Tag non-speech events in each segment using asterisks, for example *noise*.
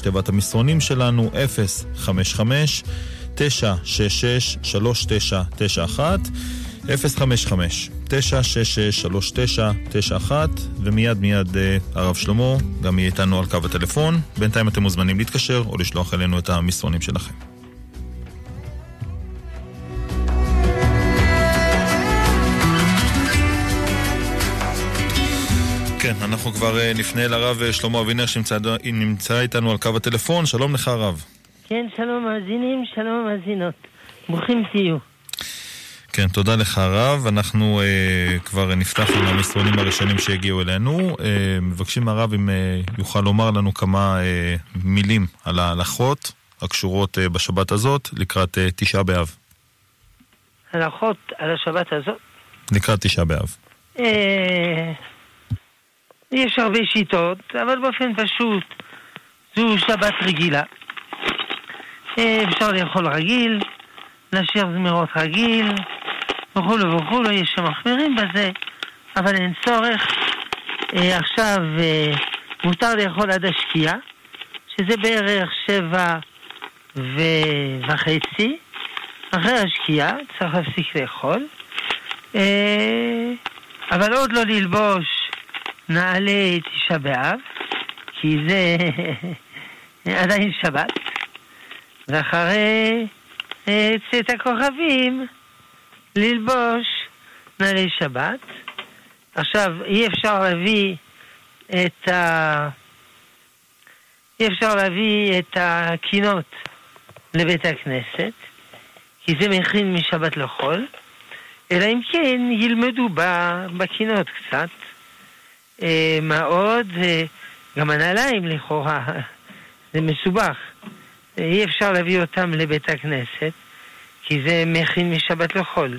תיבת המסרונים שלנו 055 966 3991 055-966-3991 ומיד מיד אה, הרב שלמה גם יהיה איתנו על קו הטלפון. בינתיים אתם מוזמנים להתקשר או לשלוח אלינו את המסרונים שלכם. אנחנו כבר אה, נפנה לרב אה, שלמה אבינר שנמצא איתנו על קו הטלפון. שלום לך הרב. כן, שלום מאזינים, שלום מאזינות. ברוכים תהיו. כן, תודה לך הרב. אנחנו אה, כבר נפתח עם המסרונים הראשונים שהגיעו אלינו. אה, מבקשים הרב אם אה, יוכל לומר לנו כמה אה, מילים על ההלכות הקשורות אה, בשבת הזאת לקראת אה, תשעה באב. הלכות על השבת הזאת? לקראת תשעה באב. אה, יש הרבה שיטות, אבל באופן פשוט זו שבת רגילה. אפשר לאכול רגיל, לשיר זמירות רגיל, וכולו וכולו, יש שמחמירים בזה, אבל אין צורך. אה, עכשיו אה, מותר לאכול עד השקיעה, שזה בערך שבע וחצי. אחרי השקיעה צריך להפסיק לאכול, אה, אבל עוד לא ללבוש נעלי תשעה באב, כי זה *laughs* עדיין שבת. ואחרי אה, צאת הכוכבים ללבוש נעלי שבת. עכשיו, אי אפשר להביא את ה... אי אפשר להביא את הקינות לבית הכנסת, כי זה מכין משבת לחול, אלא אם כן ילמדו בקינות קצת. אה, מה עוד? אה, גם הנעליים לכאורה, זה מסובך. אי אפשר להביא אותם לבית הכנסת, כי זה מכין משבת לחול.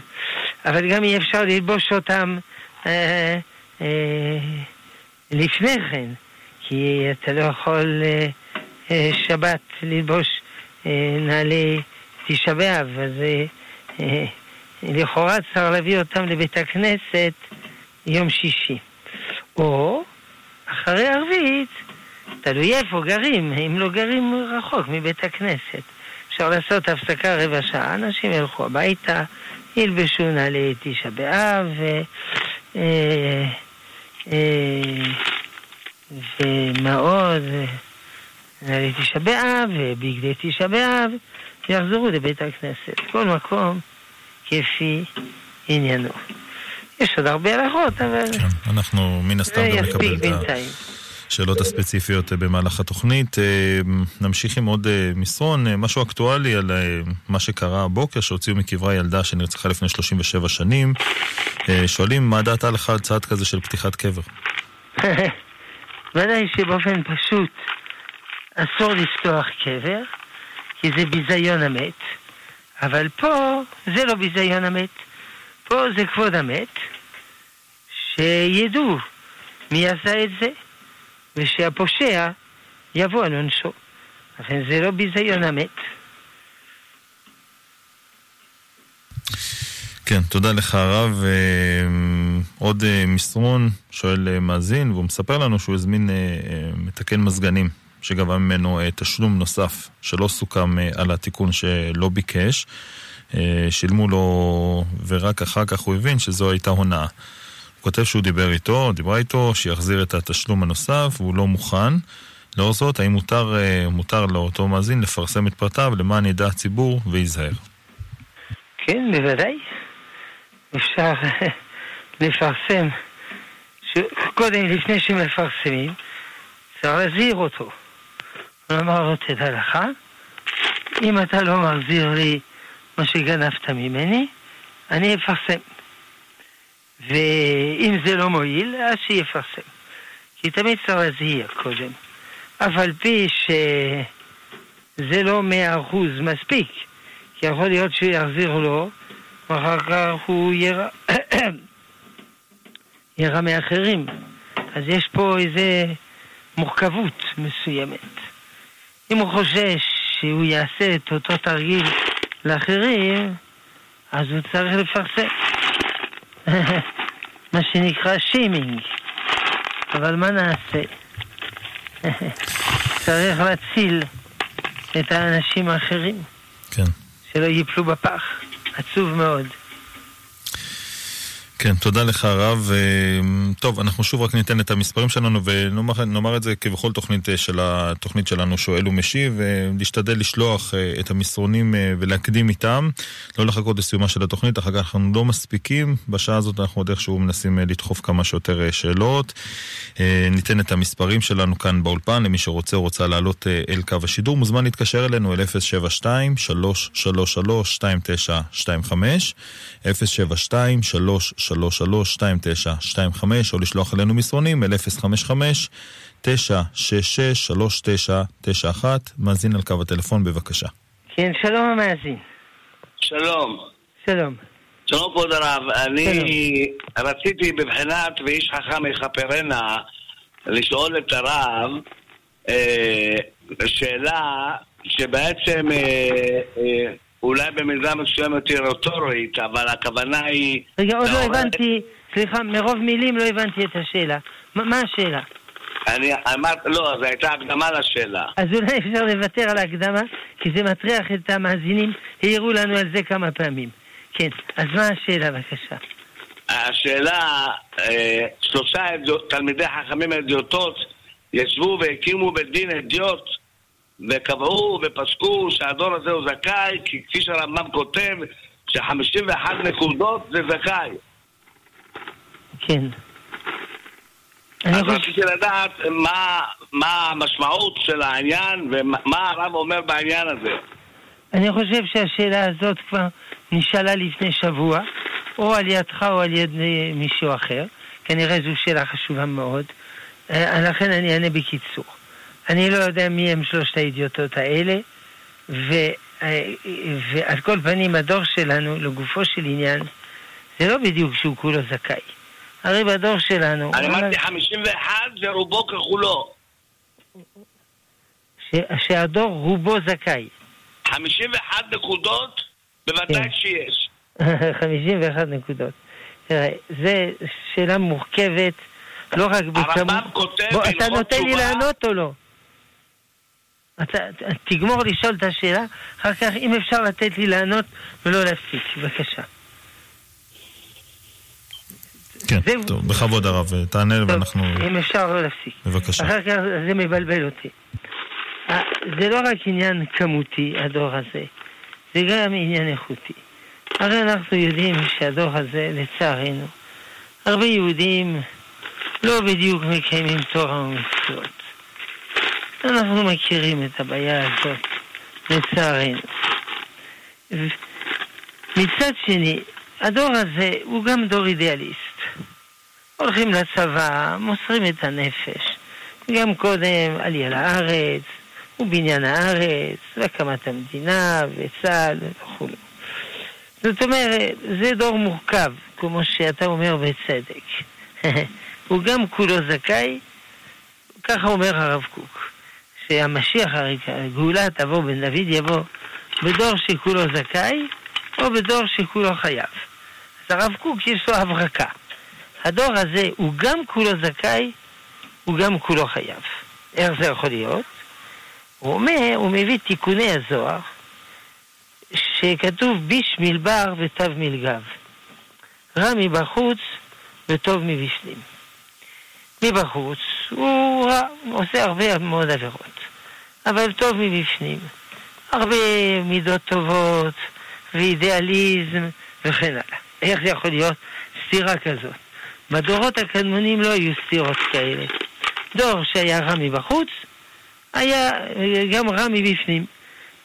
אבל גם אי אפשר ללבוש אותם אה, אה, לפני כן, כי אתה לא יכול אה, אה, שבת ללבוש אה, נעלי באב, אז אה, אה, לכאורה צריך להביא אותם לבית הכנסת יום שישי. או אחרי ערבית תלוי איפה גרים, אם לא גרים רחוק מבית הכנסת. אפשר לעשות הפסקה רבע שעה, אנשים ילכו הביתה, ילבשו נעלי תשעה באב, ו... אה, אה, ומה עוד? נעלי תשעה באב, ובגדי תשעה באב, ויחזרו לבית הכנסת. כל מקום כפי עניינו. יש עוד הרבה הלכות, אבל... כן, אנחנו מן הסתם גם נקבל את ה... השאלות הספציפיות אה, במהלך התוכנית. אה, נמשיך עם עוד אה, מסרון, משהו אקטואלי על מה שקרה הבוקר, שהוציאו מקברה ילדה שנרצחה לפני 37 שנים. שואלים, מה דעתה לך על צעד כזה של פתיחת קבר? *laughs* ודאי שבאופן פשוט אסור לפתוח קבר, כי זה ביזיון המת, אבל פה זה לא ביזיון המת, פה זה כבוד המת, שידעו מי עשה את זה. ושהפושע יבוא על עונשו. לכן זה לא ביזיון המת. כן, תודה לך הרב. אה, עוד אה, מסרון, שואל אה, מאזין, והוא מספר לנו שהוא הזמין מתקן מזגנים, שגבה ממנו תשלום נוסף שלא סוכם על התיקון שלא ביקש. שילמו לו, ורק אחר כך הוא הבין שזו הייתה הונאה. הוא כותב שהוא דיבר איתו, דיברה איתו, שיחזיר את התשלום הנוסף, והוא לא מוכן. לאור זאת, האם מותר, אה, מותר לאותו מאזין לפרסם את פרטיו למען ידע הציבור וייזהר? כן, בוודאי. אפשר לפרסם. ש... קודם, לפני שמפרסמים, צריך להזהיר אותו. לומר לו, תדע לך, אם אתה לא מחזיר לי מה שגנבת ממני, אני אפרסם. ואם זה לא מועיל, אז שיפרסם. כי תמיד צריך להזהיר קודם. אף על פי שזה לא מאה אחוז מספיק, כי יכול להיות שהוא יחזיר לו, ואחר כך הוא ירא, *coughs* ירא מאחרים. אז יש פה איזה מורכבות מסוימת. אם הוא חושש שהוא יעשה את אותו תרגיל לאחרים, אז הוא צריך לפרסם. *laughs* מה שנקרא שיימינג. אבל מה נעשה? *laughs* צריך להציל את האנשים האחרים, כן. שלא ייפלו בפח. עצוב מאוד. כן, תודה לך הרב. טוב, אנחנו שוב רק ניתן את המספרים שלנו ונאמר את זה כבכל תוכנית אה, של התוכנית שלנו, שואל ומשיב, ולהשתדל לשלוח אה, את המסרונים אה, ולהקדים איתם, לא לחכות לסיומה של התוכנית, אחר כך אנחנו לא מספיקים, בשעה הזאת אנחנו עוד איכשהו מנסים לדחוף כמה שיותר שאלות. ניתן את המספרים שלנו כאן באולפן, למי שרוצה או רוצה לעלות אל קו השידור, מוזמן להתקשר אלינו אל 072 333 2925 072 333 332925 או לשלוח אלינו מסרונים אל 055-966-3991. מאזין על קו הטלפון, בבקשה. כן, שלום המאזין. שלום. שלום. שלום כבוד הרב, אני רציתי בבחינת ואיש חכם יכפרנה לשאול את הרב אה, שאלה שבעצם אה, אה, אולי במידה מסוימת היא רטורית, אבל הכוונה היא... רגע, עוד לא הבנתי, סליחה, מרוב מילים לא הבנתי את השאלה. מה השאלה? אני אמרתי, לא, זו הייתה הקדמה לשאלה. אז אולי אפשר לוותר על ההקדמה, כי זה מטריח את המאזינים, העירו לנו על זה כמה פעמים. כן, אז מה השאלה בבקשה? השאלה, אה, שלושה תלמידי חכמים אדיוטות ישבו והקימו בית דין אדיוט וקבעו ופסקו שהדור הזה הוא זכאי, כי כפי שהרמב"ם כותב, ש-51 נקודות זה זכאי. כן. אז רציתי לדעת מה, מה המשמעות של העניין ומה הרב אומר בעניין הזה. אני חושב שהשאלה הזאת כבר נשאלה לפני שבוע, או על ידך או על יד מישהו אחר. כנראה זו שאלה חשובה מאוד. אה, לכן אני אענה בקיצור. אני לא יודע מי הם שלושת האידיוטות האלה, ו, ועל כל פנים הדור שלנו, לגופו של עניין, זה לא בדיוק שהוא כולו זכאי. הרי בדור שלנו... אני אמרתי 51 ורובו ככולו. ש, שהדור רובו זכאי. 51 נקודות? בוודאי כן. שיש. *laughs* 51 נקודות. תראה, זו שאלה מורכבת, לא רק בכמות... הרמב"ם כותב... בוא, אתה נותן לי לענות או לא? אתה תגמור לשאול את השאלה, אחר כך אם אפשר לתת לי לענות ולא להפסיק, בבקשה. כן, זה... טוב, בכבוד הרב, תענה טוב, ואנחנו... אם אפשר לא להפסיק. בבקשה. אחר כך זה מבלבל אותי. אה, זה לא רק עניין כמותי, הדור הזה, זה גם עניין איכותי. הרי אנחנו יודעים שהדור הזה, לצערנו, הרבה יהודים לא בדיוק מקיימים תורה ומצוות. אנחנו מכירים את הבעיה הזאת, לצערנו. מצד שני, הדור הזה הוא גם דור אידיאליסט. הולכים לצבא, מוסרים את הנפש. גם קודם עלייה לארץ, ובניין הארץ, והקמת המדינה, וצה"ל וכו'. זאת אומרת, זה דור מורכב, כמו שאתה אומר בצדק. *laughs* הוא גם כולו זכאי, ככה אומר הרב קוק. שהמשיח, הגאולה תבוא, בן דוד יבוא בדור שכולו זכאי, או בדור שכולו חייב. אז הרב קוק יש לו הברקה. הדור הזה הוא גם כולו זכאי, הוא גם כולו חייב. איך זה יכול להיות? הוא אומר, הוא מביא תיקוני הזוהר, שכתוב ביש מלבר ותו מלגב. רע מבחוץ וטוב מבפנים. מבחוץ הוא רע, עושה הרבה מאוד עבירות, אבל טוב מבפנים. הרבה מידות טובות ואידיאליזם וכן הלאה. איך זה יכול להיות סתירה כזאת? בדורות הקדמונים לא היו סתירות כאלה. דור שהיה רע מבחוץ, היה גם רע מבפנים.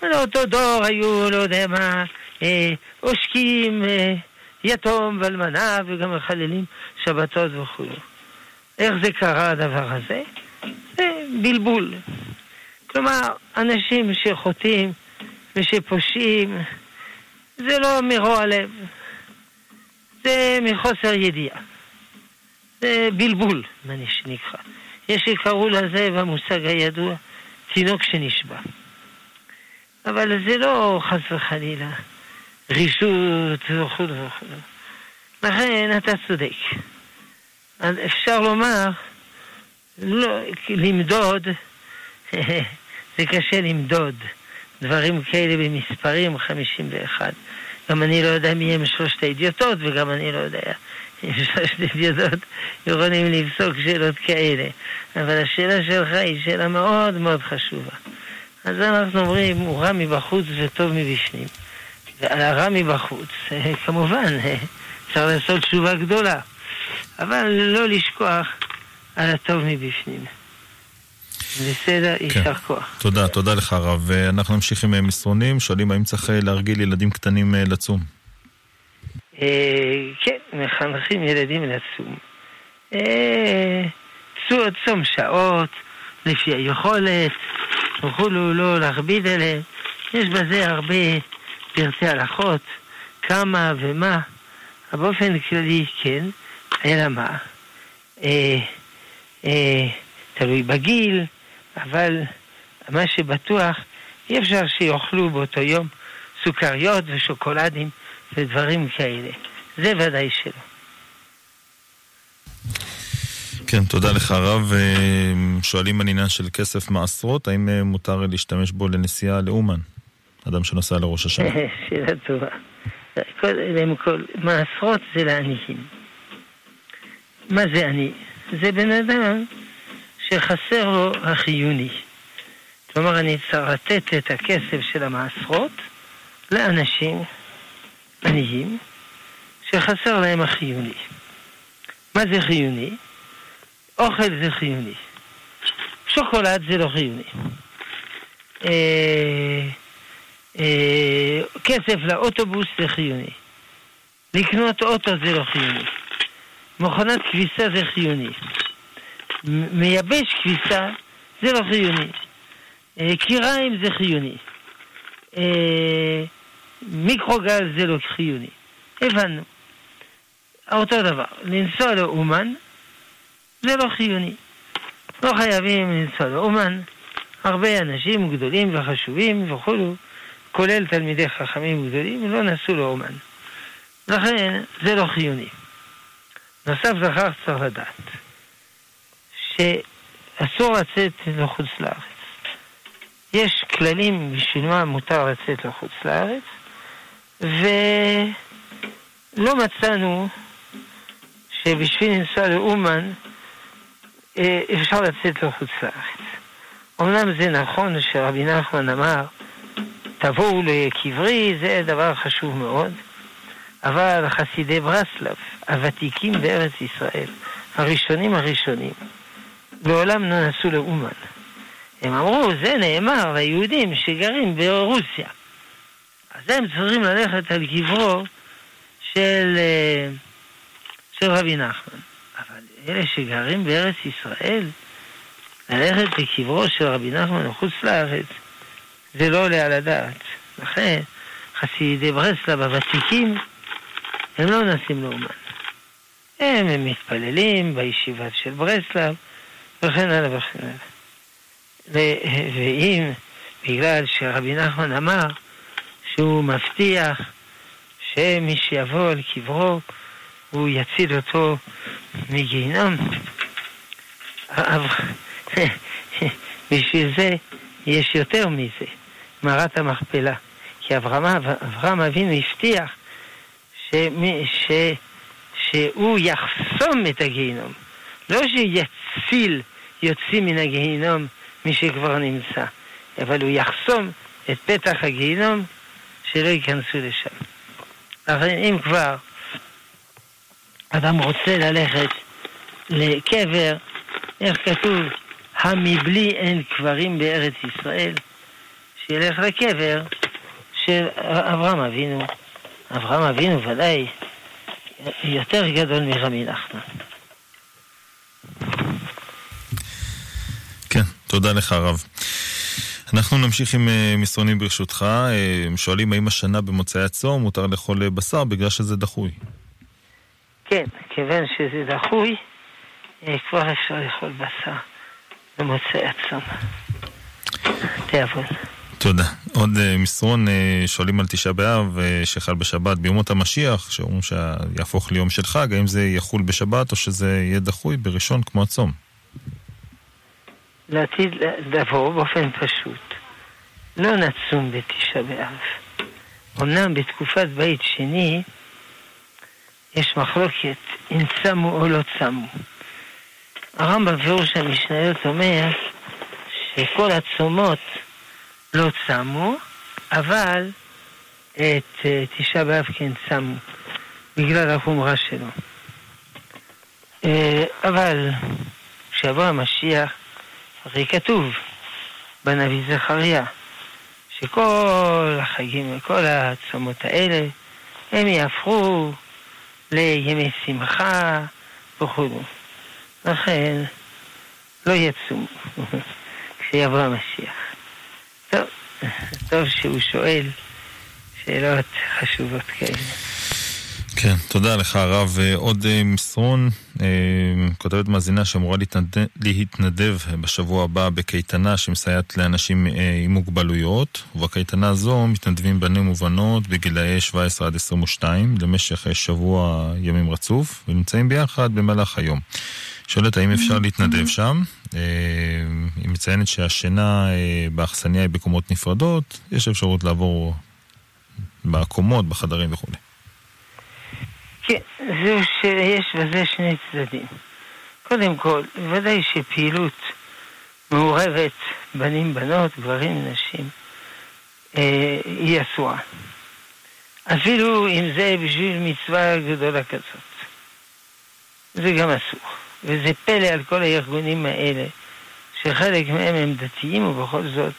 לאותו דור היו, לא יודע מה, אה, עושקים אה, יתום ואלמנה וגם מחללים שבתות וכו'. איך זה קרה הדבר הזה? זה בלבול. כלומר, אנשים שחוטאים ושפושעים, זה לא מרוע לב, זה מחוסר ידיעה. זה בלבול, מה שנקרא. יש שקראו לזה במושג הידוע, תינוק שנשבע. אבל זה לא חס וחלילה רישות וכו' וכו'. לכן אתה צודק. אפשר לומר, לא, למדוד, *laughs* זה קשה למדוד דברים כאלה במספרים 51. גם אני לא יודע מי הם שלושת האידיוטות, וגם אני לא יודע אם *laughs* שלושת האידיוטות יכולים לפסוק שאלות כאלה. אבל השאלה שלך היא שאלה מאוד מאוד חשובה. אז אנחנו אומרים, הוא רע מבחוץ וטוב מבפנים. ועל הרע מבחוץ, *laughs* כמובן, *laughs* צריך לעשות תשובה גדולה. אבל לא לשכוח על הטוב מבפנים. בסדר, יישר כן. כוח. תודה, תודה לך הרב. אנחנו נמשיך עם אה, מסרונים, שואלים האם צריך אה, להרגיל ילדים קטנים אה, לצום. כן, מחנכים ילדים לצום. צום שעות, לפי היכולת, וכולו לא להכביד עליהם. יש בזה הרבה פרטי הלכות, כמה ומה. באופן כללי, כן, אלא מה? אה, אה, תלוי בגיל, אבל מה שבטוח, אי אפשר שיאכלו באותו יום סוכריות ושוקולדים ודברים כאלה. זה ודאי שלא. כן, תודה לך הרב. אה, שואלים על עניין של כסף מעשרות, האם אה, מותר להשתמש בו לנסיעה לאומן? אדם שנוסע לראש השנה. *laughs* שאלה טובה. קודם כל, מעשרות זה לעניים. מה זה עני? זה בן אדם שחסר לו החיוני. כלומר, אני צריך לתת את הכסף של המעשרות לאנשים עניים שחסר להם החיוני. מה זה חיוני? אוכל זה חיוני. שוקולד זה לא חיוני. אה, אה, כסף לאוטובוס זה חיוני. לקנות אוטו זה לא חיוני. מכונת כביסה זה חיוני. מייבש כביסה זה לא חיוני. אה, קיריים זה חיוני. אה, מיקרוגל זה לא חיוני. הבנו. אותו דבר, לנסוע לאומן זה לא חיוני. לא חייבים לנסוע לאומן. הרבה אנשים גדולים וחשובים וכולו, כולל תלמידי חכמים גדולים, לא נסעו לאומן. לכן זה לא חיוני. נוסף לכך צריך לדעת שאסור לצאת לחוץ לארץ. יש כללים בשביל מה מותר לצאת לחוץ לארץ, ולא מצאנו שבשביל לנסוע לאומן אה, אפשר לצאת לחוץ לארץ. אמנם זה נכון שרבי נחמן אמר, תבואו לקברי, זה דבר חשוב מאוד, אבל חסידי ברסלב, הוותיקים בארץ ישראל, הראשונים הראשונים, לעולם לא נסעו לאומן. הם אמרו, זה נאמר ליהודים שגרים ברוסיה. אז הם צריכים ללכת על קברו של, אה, של רבי נחמן. אבל אלה שגרים בארץ ישראל, ללכת לקברו של רבי נחמן מחוץ לארץ, זה לא עולה על הדעת. לכן, חסידי ברסלב הוותיקים, הם לא נסים לאומן. הם, הם מתפללים בישיבה של ברסלב, וכן הלאה וכן הלאה. ואם בגלל שרבי נחמן אמר שהוא מבטיח שמי שיבוא על קברו הוא יציל אותו מגיהינום, *laughs* בשביל זה יש יותר מזה, מערת המכפלה. כי אברהם, אברהם אבינו הבטיח שמי, ש, שהוא יחסום את הגיהינום. לא שיציל יוצאים מן הגיהינום מי שכבר נמצא, אבל הוא יחסום את פתח הגיהינום שלא ייכנסו לשם. לכן אם כבר אדם רוצה ללכת לקבר, איך כתוב? המבלי אין קברים בארץ ישראל, שילך לקבר של אברהם אבינו. אברהם אבינו ודאי יותר גדול מרבי נחמן. כן, תודה לך הרב. אנחנו נמשיך עם אה, מסרונים ברשותך. אה, הם שואלים האם השנה במוצאי הצום מותר לאכול אה, בשר בגלל שזה דחוי. כן, כיוון שזה דחוי, כבר אפשר לאכול בשר במוצאי הצום. תיאבון. תודה. עוד מסרון שואלים על תשעה באב שחל בשבת בימות המשיח, שאומרים שיהפוך ליום של חג, האם זה יחול בשבת או שזה יהיה דחוי בראשון כמו הצום? לעתיד לבוא באופן פשוט. לא נצום בתשעה באב. אמנם בתקופת בית שני יש מחלוקת אם צמו או לא צמו. הרמב"ם בפירוש המשניות אומר שכל הצומות לא צמו, אבל את uh, תשעה באב כן צמו, בגלל החומרה שלו. Uh, אבל כשיבוא המשיח, הרי כתוב בנביא זכריה, שכל החגים, כל הצומות האלה, הם יהפכו לימי שמחה וכו'. לכן, לא יצאו *laughs* כשיבוא המשיח. טוב, טוב שהוא שואל שאלות חשובות כאלה. כן, תודה לך הרב. אה, עוד אה, מסרון, אה, כותבת מאזינה שאמורה להתנדב בשבוע הבא בקייטנה שמסייעת לאנשים עם מוגבלויות, ובקייטנה הזו מתנדבים בנים ובנות בגילאי 17 עד 22 למשך שבוע ימים רצוף, ונמצאים ביחד במהלך היום. שואלת האם אפשר להתנדב שם, היא מציינת שהשינה באכסניה היא בקומות נפרדות, יש אפשרות לעבור בקומות, בחדרים וכולי. כן, זהו שיש בזה שני צדדים. קודם כל, ודאי שפעילות מעורבת, בנים, בנות, גברים, נשים, אה, היא אסורה. אפילו אם זה בשביל מצווה גדולה כזאת. זה גם אסור. וזה פלא על כל הארגונים האלה, שחלק מהם הם דתיים ובכל זאת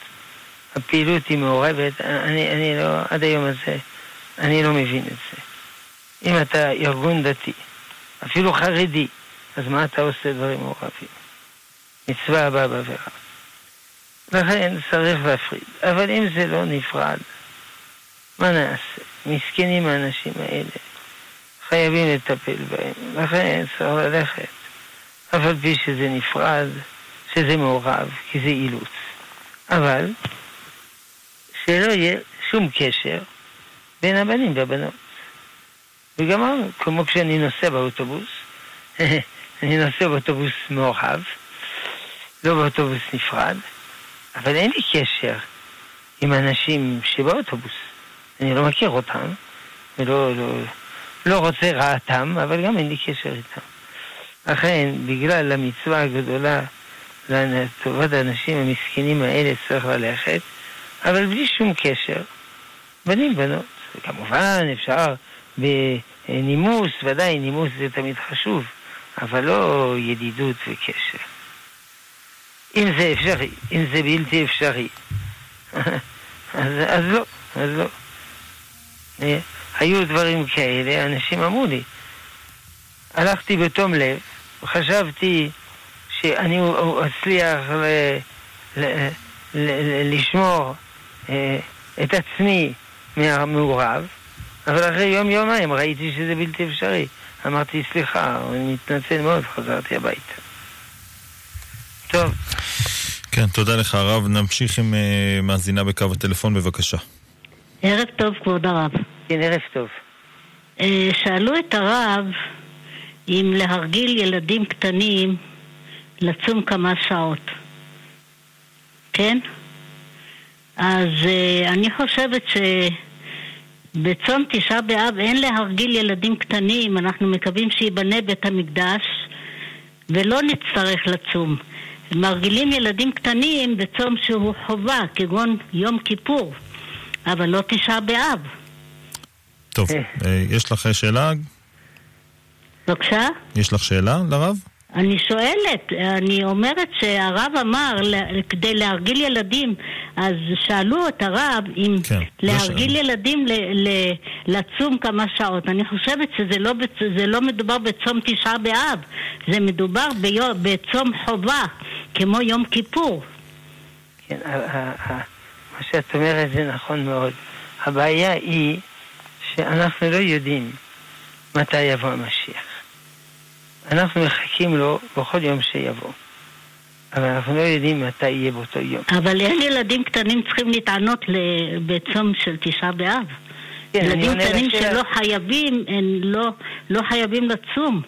הפעילות היא מעורבת. אני, אני לא, עד היום הזה, אני לא מבין את זה. אם אתה ארגון דתי, אפילו חרדי, אז מה אתה עושה דברים מעורבים? מצווה הבאה בעבירה. לכן צריך להפריד. אבל אם זה לא נפרד, מה נעשה? מסכנים האנשים האלה, חייבים לטפל בהם. לכן צריך ללכת. אף על פי שזה נפרד, שזה מעורב, כי זה אילוץ. אבל שלא יהיה שום קשר בין הבנים והבנות. וגמרנו, כמו כשאני נוסע באוטובוס, *laughs* אני נוסע באוטובוס מאוהב, לא באוטובוס נפרד, אבל אין לי קשר עם אנשים שבאוטובוס. אני לא מכיר אותם, ולא לא, לא רוצה רעתם, אבל גם אין לי קשר איתם. לכן, בגלל המצווה הגדולה לטובת האנשים המסכנים האלה צריך ללכת, אבל בלי שום קשר, בנים בנות. כמובן, אפשר בנימוס, ודאי נימוס זה תמיד חשוב, אבל לא ידידות וקשר. אם זה אפשרי, אם זה בלתי אפשרי, *laughs* אז, אז לא, אז לא. אה, היו דברים כאלה, אנשים אמרו לי, הלכתי בתום לב, חשבתי שאני אצליח ל, ל, ל, לשמור אה, את עצמי מהמעורב, אבל אחרי יום-יומיים ראיתי שזה בלתי אפשרי. אמרתי, סליחה, אני מתנצל מאוד, חזרתי הביתה. טוב. כן, תודה לך הרב. נמשיך עם uh, מאזינה בקו הטלפון, בבקשה. ערב טוב, כבוד הרב. כן, ערב טוב. Uh, שאלו את הרב אם להרגיל ילדים קטנים לצום כמה שעות. כן? אז uh, אני חושבת ש... בצום תשעה באב אין להרגיל ילדים קטנים, אנחנו מקווים שייבנה בית המקדש ולא נצטרך לצום. מרגילים ילדים קטנים בצום שהוא חובה, כגון יום כיפור, אבל לא תשעה באב. טוב, אה, יש לך שאלה? בבקשה? יש לך שאלה לרב? אני שואלת, אני אומרת שהרב אמר, כדי להרגיל ילדים, אז שאלו את הרב אם כן, להרגיל לא ילדים ל, ל, לצום כמה שעות. אני חושבת שזה לא, לא מדובר בצום תשעה באב, זה מדובר ביום, בצום חובה, כמו יום כיפור. כן, מה שאת אומרת זה נכון מאוד. הבעיה היא שאנחנו לא יודעים מתי יבוא המשיח. אנחנו מחכים לו בכל יום שיבוא. אבל אנחנו לא יודעים מתי יהיה באותו יום. אבל אין ילדים קטנים צריכים להתענות בצום של תשעה באב. כן, ילדים קטנים לשאלה- שלא חייבים, הם לא, לא חייבים לצום.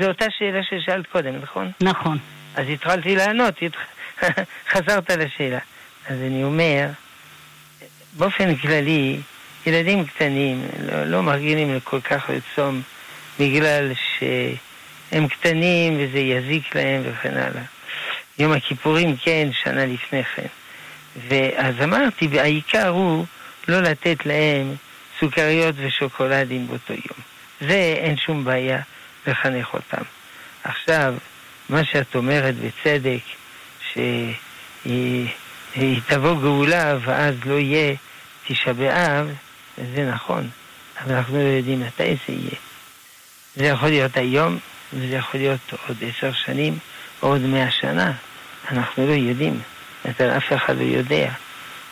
זו אותה שאלה ששאלת קודם, נכון? נכון. אז התחלתי לענות, *laughs* חזרת לשאלה. אז אני אומר, באופן כללי, ילדים קטנים לא, לא מרגילים כל כך לצום בגלל שהם קטנים וזה יזיק להם וכן הלאה. יום הכיפורים כן, שנה לפני כן. ואז אמרתי, העיקר הוא לא לתת להם סוכריות ושוקולדים באותו יום. זה אין שום בעיה לחנך אותם. עכשיו, מה שאת אומרת בצדק, שהיא היא תבוא גאולה ואז לא יהיה תשעה באב, זה נכון, אבל אנחנו לא יודעים מתי זה יהיה. זה יכול להיות היום, וזה יכול להיות עוד עשר שנים, עוד מאה שנה. אנחנו לא יודעים. אומרת, אף אחד לא יודע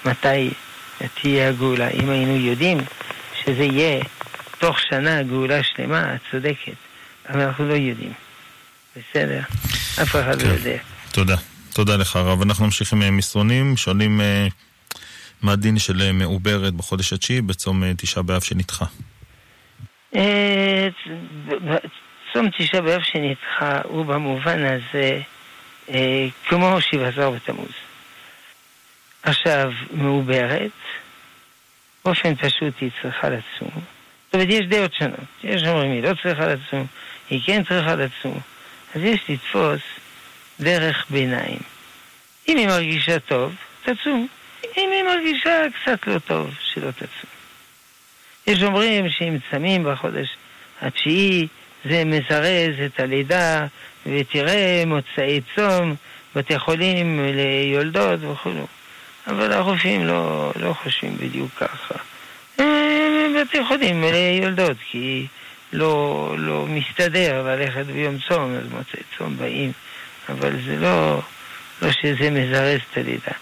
מתי תהיה הגאולה. אם היינו יודעים שזה יהיה תוך שנה גאולה שלמה, את צודקת, אבל אנחנו לא יודעים. בסדר? אף אחד לא כן. יודע. תודה. תודה לך הרב. אנחנו נמשיך עם אה, מסרונים, שואלים אה, מה הדין של אה, מעוברת בחודש התשיעי בצום תשעה באב שנדחה. צום תשעה באב שנדחה הוא במובן הזה אה, כמו שבעה עשר בתמוז. עכשיו, מעוברת, באופן פשוט היא צריכה לצום. זאת אומרת, יש דעות שונות. יש אומרים, היא לא צריכה לצום, היא כן צריכה לצום. אז יש לתפוס דרך ביניים. אם היא מרגישה טוב, תצום. אם היא מרגישה קצת לא טוב, שלא תצום. יש אומרים שאם צמים בחודש התשיעי, זה מזרז את הלידה, ותראה מוצאי צום, בתי חולים ליולדות וכו'. אבל הרופאים לא, לא חושבים בדיוק ככה. בתי חולים ליולדות, כי לא, לא מסתדר ללכת ביום צום, אז מוצאי צום באים, אבל זה לא, לא שזה מזרז את הלידה.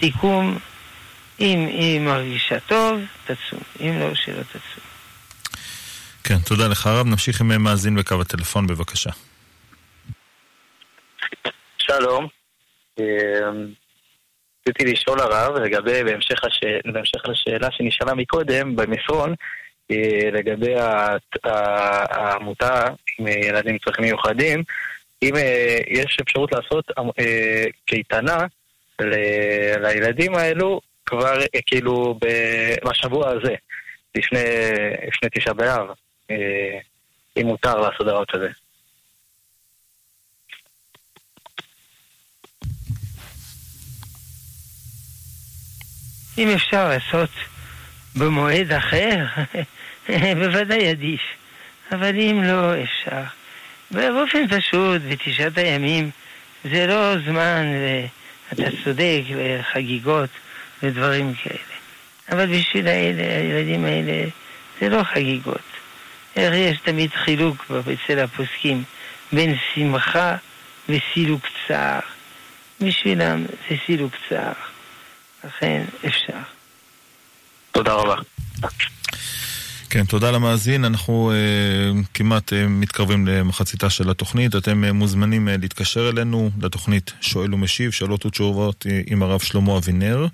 סיכום, אם היא מרגישה טוב, תצום, אם לא, שלא תצום. כן, תודה לך הרב. נמשיך עם מאזין בקו הטלפון, בבקשה. שלום. אה, רציתי לשאול הרב לגבי, בהמשך, הש... בהמשך לשאלה שנשאלה מקודם במסרון, אה, לגבי העמותה עם ילדים עם צרכים מיוחדים, אם אה, יש אפשרות לעשות אה, קייטנה לילדים האלו כבר כאילו בשבוע הזה, לפני, לפני תשעה באב, אם מותר לעשות דבר כזה. אם אפשר לעשות במועד אחר, *laughs* בוודאי עדיף. אבל אם לא, אפשר. באופן פשוט, בתשעת הימים, זה לא זמן, ואתה צודק, לחגיגות ודברים כאלה. אבל בשביל הילדים האלה, זה לא חגיגות. איך יש תמיד חילוק אצל הפוסקים בין שמחה וסילוק צער. בשבילם זה סילוק צער. לכן אפשר. תודה רבה. כן, תודה למאזין. אנחנו אה, כמעט אה, מתקרבים למחציתה של התוכנית. אתם אה, מוזמנים אה, להתקשר אלינו לתוכנית שואל ומשיב, שאלות ותשובות אה, עם הרב שלמה אבינר.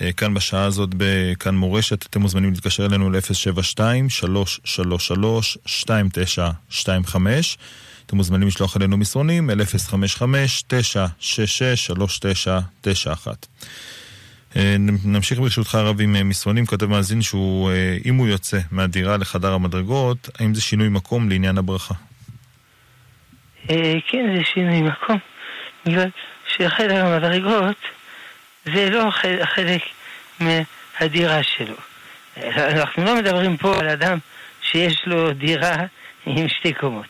אה, כאן בשעה הזאת בכאן מורשת, אתם מוזמנים להתקשר אלינו ל-072-333-2925. אתם מוזמנים לשלוח אלינו מסרונים אל 055-966-3991. אה, נמשיך ברשותך הרב עם אה, מסרונים, כותב מאזין שהוא, אם הוא יוצא מהדירה לחדר המדרגות, האם זה שינוי מקום לעניין הברכה? כן, זה שינוי מקום. בגלל שחדר המדרגות זה לא חלק מהדירה שלו. אנחנו לא מדברים פה על אדם שיש לו דירה עם שתי קומות.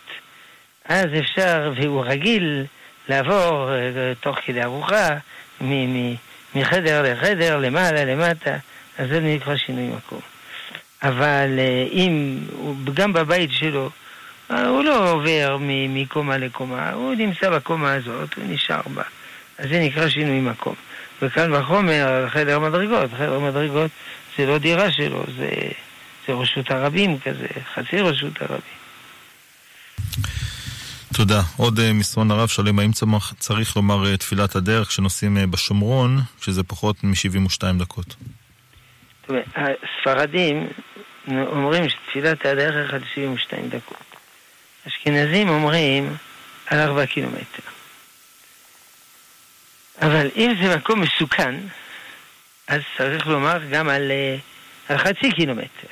אז אפשר, והוא רגיל לעבור אה, תוך כדי ארוחה מחדר לחדר, למעלה, למטה, אז זה נקרא שינוי מקום. אבל אה, אם, גם בבית שלו, אה, הוא לא עובר מקומה לקומה, הוא נמצא בקומה הזאת, הוא נשאר בה. אז זה נקרא שינוי מקום. וכאן בחומר, חדר מדרגות, חדר מדרגות זה לא דירה שלו, זה, זה רשות הרבים כזה, חצי רשות הרבים. תודה. עוד uh, מסרון הרב שלם, האם צריך לומר uh, תפילת הדרך כשנוסעים uh, בשומרון, כשזה פחות מ-72 דקות? הספרדים אומרים שתפילת הדרך עד 72 דקות. אשכנזים אומרים על 4 קילומטר. אבל אם זה מקום מסוכן, אז צריך לומר גם על, על חצי קילומטר.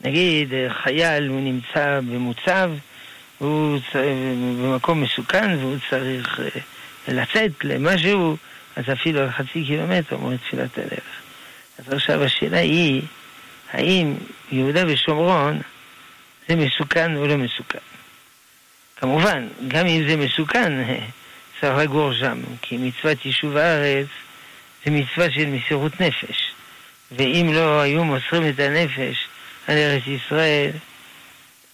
נגיד חייל הוא נמצא במוצב, הוא במקום מסוכן והוא צריך אה, לצאת למשהו, אז אפילו על חצי קילומטר אומרים תפילת הדרך. אז עכשיו השאלה היא, האם יהודה ושומרון זה מסוכן או לא מסוכן? כמובן, גם אם זה מסוכן, *laughs* צריך לגור שם, כי מצוות יישוב הארץ זה מצווה של מסירות נפש. ואם לא היו מוסרים את הנפש על ארץ ישראל,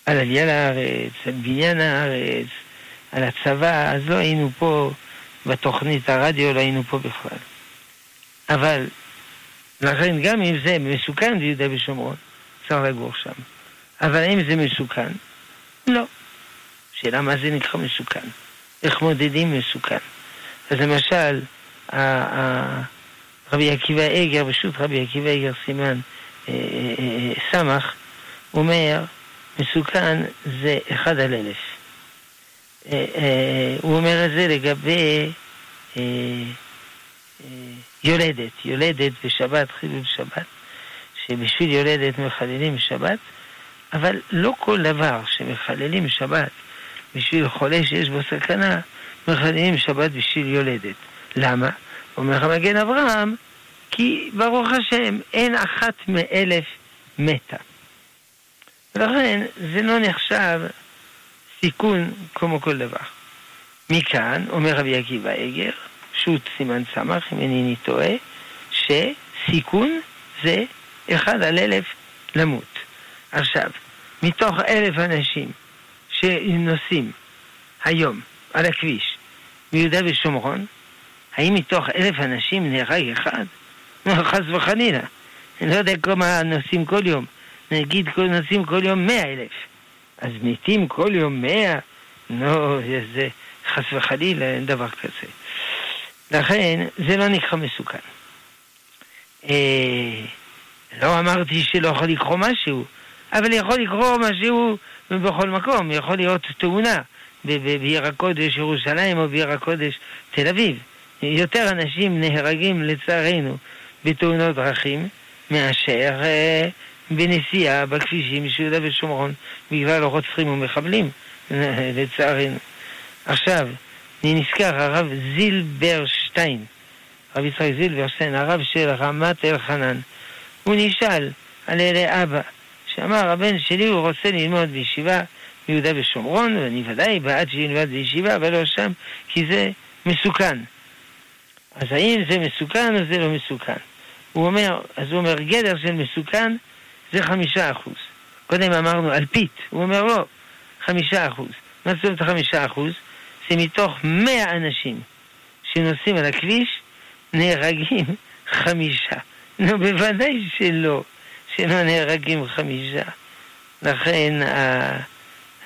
על עלייה לארץ, על בניין הארץ, על הצבא, אז לא היינו פה בתוכנית הרדיו, לא היינו פה בכלל. אבל, לכן גם אם זה מסוכן ביהודה ושומרון, צריך לגור שם. אבל אם זה מסוכן, לא. שאלה מה זה נקרא מסוכן? איך מודדים מסוכן? אז למשל, רבי עקיבא אגר, פשוט רבי עקיבא אגר סימן אה, אה, אה, סמך, אומר, מסוכן זה אחד על אלף. הוא אומר את זה לגבי יולדת, יולדת בשבת, חילול שבת, שבשביל יולדת מחללים שבת, אבל לא כל דבר שמחללים שבת בשביל חולה שיש בו סכנה, מחללים שבת בשביל יולדת. למה? אומר המגן אברהם, כי ברוך השם אין אחת מאלף מתה. ולכן זה לא נחשב סיכון כמו כל דבר. מכאן, אומר רבי עקיבא אגר, שו"ת סימן סמך, אם אינני טועה, שסיכון זה אחד על אלף למות. עכשיו, מתוך אלף אנשים שנוסעים היום על הכביש מיהודה ושומרון, האם מתוך אלף אנשים נהרג אחד? *laughs* חס וחלילה. אני לא יודע כמה נוסעים כל יום. נגיד נוסעים כל יום מאה אלף. אז מתים כל יום מאה? לא, זה חס וחלילה, אין דבר כזה. לכן, זה לא נקרא מסוכן. אה, לא אמרתי שלא יכול לקרוא משהו, אבל יכול לקרוא משהו בכל מקום, יכול להיות תאונה בעיר הקודש ירושלים או בעיר הקודש תל אביב. יותר אנשים נהרגים לצערנו בתאונות דרכים מאשר אה, בנסיעה בכבישים של יהודה ושומרון בגלל רוצחים ומחבלים, לצערנו. עכשיו, אני נזכר, הרב זילברשטיין, הרב יצחק זילברשטיין, הרב של רמת אלחנן, הוא נשאל על אלה אבא, שאמר, הבן שלי הוא רוצה ללמוד בישיבה ביהודה ושומרון, ואני ודאי בעד שילמד בישיבה, אבל לא שם, כי זה מסוכן. אז האם זה מסוכן או זה לא מסוכן? הוא אומר, אז הוא אומר, גדר של מסוכן זה חמישה אחוז. קודם אמרנו אלפית, הוא אומר לא, חמישה אחוז. מה זאת אומרת חמישה אחוז? זה מתוך מאה אנשים שנוסעים על הכביש, נהרגים חמישה. נו, בוודאי שלא, שלא נהרגים חמישה. לכן,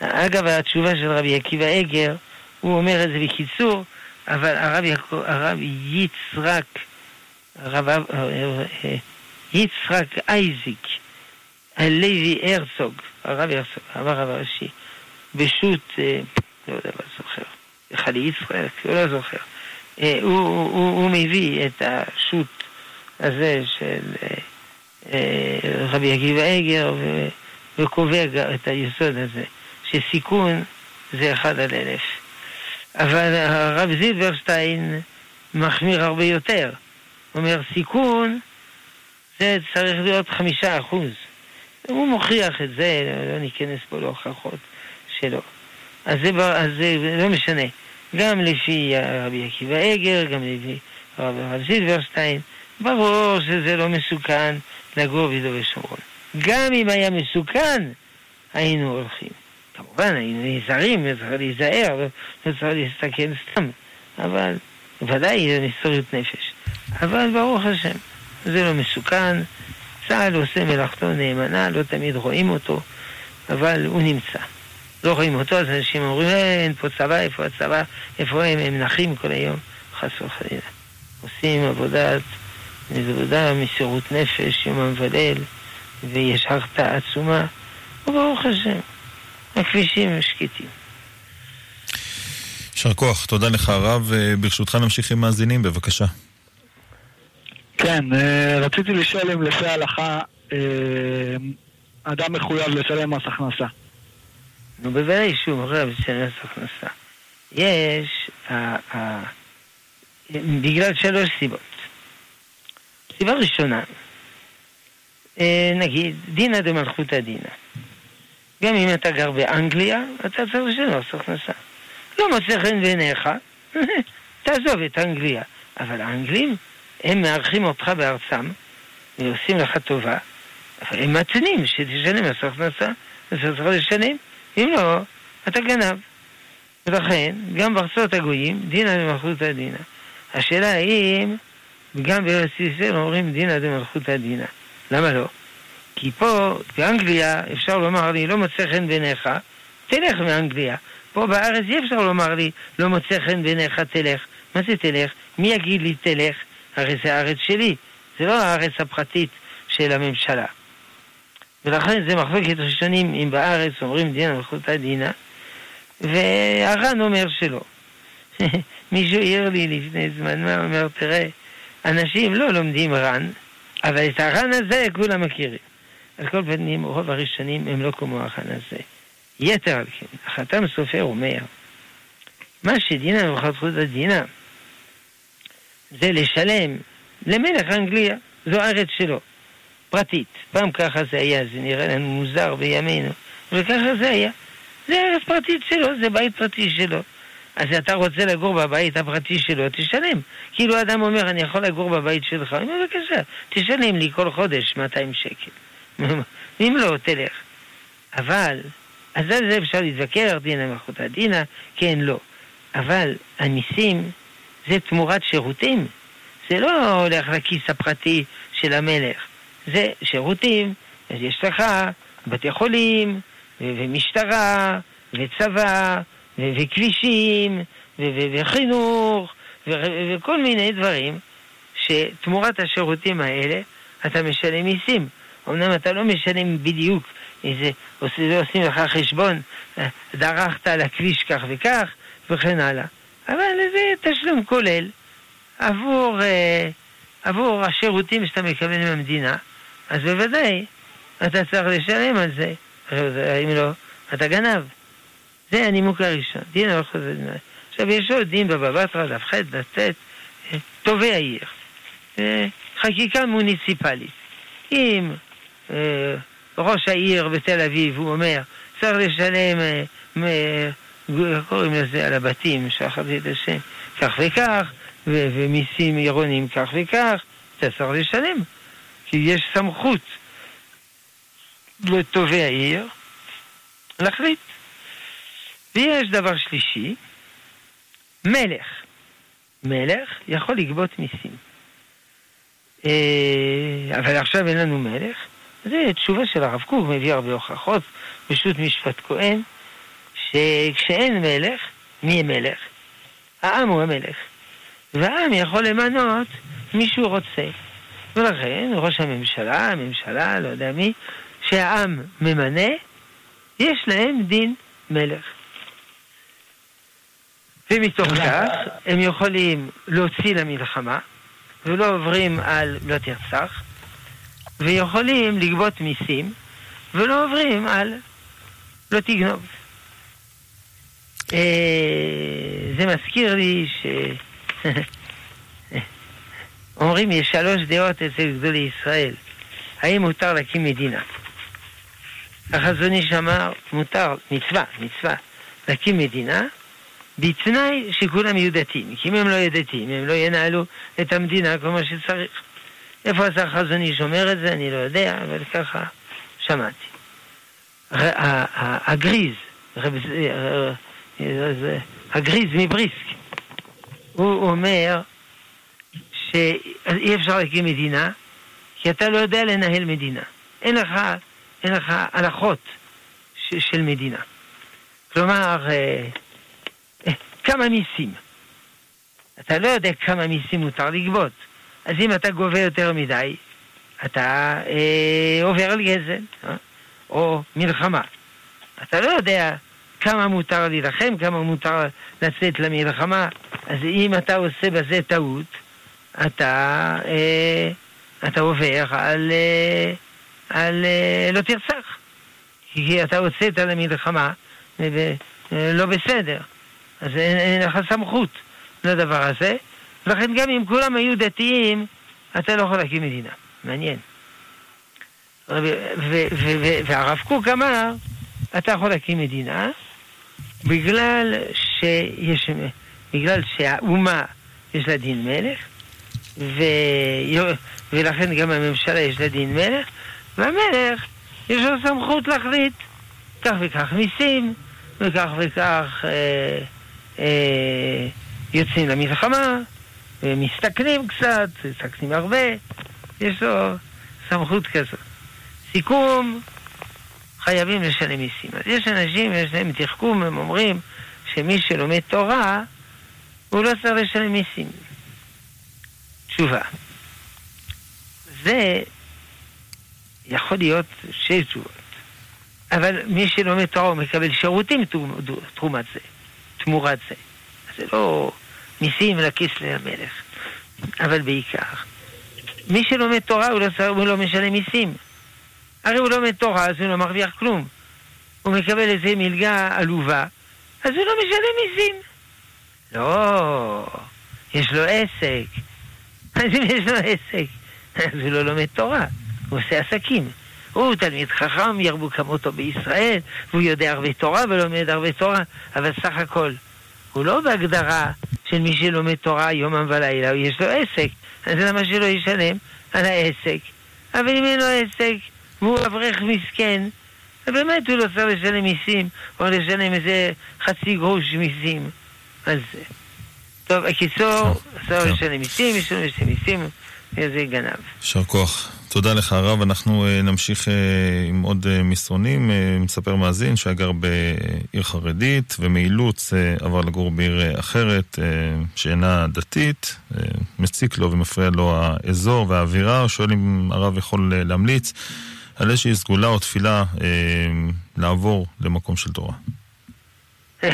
אגב, התשובה של רבי עקיבא אגר, הוא אומר את זה בקיצור, אבל הרב, הרב יצחק, הרב אה, אה, יצחק אייזיק, הלוי הרצוג, הרב הרצוג, הרב הראשי, בשו"ת, אה, לא יודע מה זוכר, חלי ישראל, לא זוכר, הוא, הוא, הוא מביא את השו"ת הזה של רבי עקיבא אגר וקובע את היסוד הזה, שסיכון זה אחד על אלף. אבל הרב זילברשטיין מחמיר הרבה יותר. הוא אומר, סיכון זה צריך להיות חמישה אחוז. הוא מוכיח את זה, לא ניכנס פה להוכחות שלו. אז זה, אז זה לא משנה. גם לפי רבי עקיבא אגר, גם לפי הרב זילברשטיין, ברור שזה לא מסוכן לגור ביהודה ושומרון. גם אם היה מסוכן, היינו הולכים. כמובן, היינו נזהרים, צריך להיזהר, לא צריך להסתכל סתם, אבל ודאי זה מסורת נפש. אבל ברוך השם, זה לא מסוכן, צה"ל עושה מלאכתו נאמנה, לא תמיד רואים אותו, אבל הוא נמצא. לא רואים אותו, אז אנשים אומרים, אה, אין פה צבא, איפה הצבא, איפה הם, הם נחים כל היום, חס וחלילה. עושים עבודת, עבודה מסירות נפש, יומם וליל, ויש הרתעה עצומה, וברוך השם, הכבישים שקטים. יישר כוח, תודה לך הרב. ברשותך נמשיך עם מאזינים, בבקשה. כן, אה, רציתי לשאול אם לפי ההלכה אה, אדם מחויב לשלם מס הכנסה. נו, בוודאי שהוא מחויב לשלם מס הכנסה. יש, בגלל שלוש סיבות. סיבה ראשונה, אה, נגיד, דינא דמלכותא דינא. גם אם אתה גר באנגליה, אתה צריך לשלם מס הכנסה. לא מוצא חן בעיניך, *laughs* תעזוב את אנגליה. אבל האנגלים, הם מארחים אותך בארצם, ועושים לך טובה, אבל הם מתנים שתשלם מס הכנסה, אז אתה צריך לשלם, אם לא, אתה גנב. ולכן, גם בארצות הגויים, דינא דמלכותא דינא. השאלה האם גם בארץ ישראל אומרים דינא דמלכותא דינא. למה לא? כי פה, באנגליה, אפשר לומר לי, לא מוצא חן בעיניך, תלך מאנגליה. פה בארץ אי אפשר לומר לי, לא מוצא חן בעיניך, תלך. מה זה תלך? מי יגיד לי תלך? הרי זה הארץ שלי, זה לא הארץ הפרטית של הממשלה. ולכן זה מחלוקת ראשונים אם בארץ אומרים דינא מלכותא דינא, והר"ן אומר שלא. *laughs* מישהו העיר לי לפני זמן מה, אומר, תראה, אנשים לא לומדים ר"ן, אבל את הר"ן הזה כולם מכירים. על כל פנים, רוב הראשונים הם לא כמו הר"ן הזה. יתר על כן, החתם סופר אומר, מה שדינא ומלכות דינא זה לשלם למלך אנגליה, זו הארץ שלו, פרטית. פעם ככה זה היה, זה נראה לנו מוזר בימינו, וככה זה היה. זה ארץ פרטית שלו, זה בית פרטי שלו. אז אתה רוצה לגור בבית הפרטי שלו, תשלם. כאילו אדם אומר, אני יכול לגור בבית שלך, אני אומר, בבקשה, תשלם לי כל חודש 200 שקל. *laughs* אם לא, תלך. אבל, אז על זה אפשר להתווכח, דינא מלכותא דינא, כן, לא. אבל המיסים זה תמורת שירותים. זה לא הולך לכיס הפרטי של המלך. זה שירותים, אז יש לך בתי חולים, ומשטרה, וצבא, וכבישים, וחינוך, וכל מיני דברים, שתמורת השירותים האלה אתה משלם מיסים. אמנם אתה לא משלם בדיוק איזה, עושים לך חשבון, דרכת על הכביש כך וכך, וכן הלאה. אבל זה תשלום כולל עבור, אה, עבור השירותים שאתה מקבל מהמדינה, אז בוודאי אתה צריך לשלם על זה. אם לא, אתה גנב. זה הנימוק הראשון, דין הלכות הדין. עכשיו יש עוד דין בבא בתרא, דף ח', דף ט', טובי העיר. אה, חקיקה מוניציפלית. אם אה, ראש העיר בתל אביב, הוא אומר, צריך לשלם, אה, קוראים לזה על הבתים, שכחתי את השם, כך וכך, ומיסים עירוניים כך וכך, אתה צריך לשלם. כי יש סמכות לטובי העיר להחליט. ויש דבר שלישי, מלך. מלך יכול לגבות מיסים. אה, אבל עכשיו אין לנו מלך. זה תשובה של הרב קוק, מביא הרבה הוכחות, פשוט משפט כהן, שכשאין מלך, מי מלך? העם הוא המלך. והעם יכול למנות מי שהוא רוצה. ולכן ראש הממשלה, הממשלה, לא יודע מי, שהעם ממנה, יש להם דין מלך. ומתוך כך הם יכולים להוציא למלחמה, ולא עוברים על לא תרצח, ויכולים לגבות מיסים, ולא עוברים על לא תגנוב. אה, זה מזכיר לי ש... *laughs* אומרים, יש שלוש דעות אצל גדולי ישראל. האם מותר להקים מדינה? החזון איש אמר, מותר, מצווה, מצווה, להקים מדינה, בתנאי שכולם יהיו דתיים. כי אם הם לא יהיו דתיים, הם לא ינהלו את המדינה כמו שצריך. איפה השר חזון איש אומר את זה, אני לא יודע, אבל ככה שמעתי. הגריז, הגריז מבריסק, הוא אומר שאי אפשר להקים מדינה, כי אתה לא יודע לנהל מדינה. אין לך, אין לך הלכות של מדינה. כלומר, אה, כמה מיסים. אתה לא יודע כמה מיסים מותר לגבות. אז אם אתה גובה יותר מדי, אתה אה, עובר על גזל, אה? או מלחמה. אתה לא יודע כמה מותר להילחם, כמה מותר לצאת למלחמה. אז אם אתה עושה בזה טעות, אתה, אה, אתה עובר על, אה, על אה, לא תרצח. כי אתה הוצאת למלחמה, ולא בסדר. אז אין, אין לך סמכות לדבר הזה. ולכן גם אם כולם היו דתיים, אתה לא יכול להקים מדינה. מעניין. והרב קוק אמר, אתה יכול להקים מדינה בגלל שיש, בגלל שהאומה יש לה דין מלך, ו... ולכן גם הממשלה יש לה דין מלך, והמלך יש לו סמכות להחליט כך וכך מיסים, וכך וכך אה, יוצאים למלחמה, ומסתכנים קצת, מסתכנים הרבה, יש לו סמכות כזאת. סיכום, חייבים לשלם מיסים. אז יש אנשים, יש להם תחכום, הם אומרים שמי שלומד תורה, הוא לא צריך לשלם מיסים. תשובה. זה יכול להיות שש תשובות. אבל מי שלומד תורה הוא מקבל שירותים תרומת זה, תמורת זה. זה לא מיסים לכיס למלך. אבל בעיקר, מי שלומד תורה הוא לא, הוא לא משלם מיסים. הרי הוא לומד תורה, אז הוא לא מרוויח כלום. הוא מקבל איזה מלגה עלובה, אז הוא לא משלם מיסים. לא, יש לו עסק. *laughs* אז אם יש לו עסק, אז הוא לא לומד תורה, הוא עושה עסקים. הוא תלמיד חכם, ירבו כמותו בישראל, והוא יודע הרבה תורה ולומד הרבה תורה, אבל סך הכל, הוא לא בהגדרה של מי שלומד תורה יומם ולילה, יש לו עסק, אז למה שלא ישלם על העסק? אבל אם אין לו עסק, והוא אברך מסכן, באמת הוא לא צריך לשלם מיסים, או לשלם איזה חצי גרוש מיסים על זה. טוב, הקיצור, אסור כן. לשלם מיסים, יש לנו מיסים, איזה גנב. יישר כוח. תודה לך הרב, אנחנו uh, נמשיך uh, עם עוד uh, מסרונים. מספר מאזין שהיה גר בעיר חרדית ומאילוץ עבר לגור בעיר אחרת שאינה דתית. מציק לו ומפריע לו האזור והאווירה, שואל אם הרב יכול להמליץ על איזושהי סגולה או תפילה לעבור למקום של תורה. *laughs*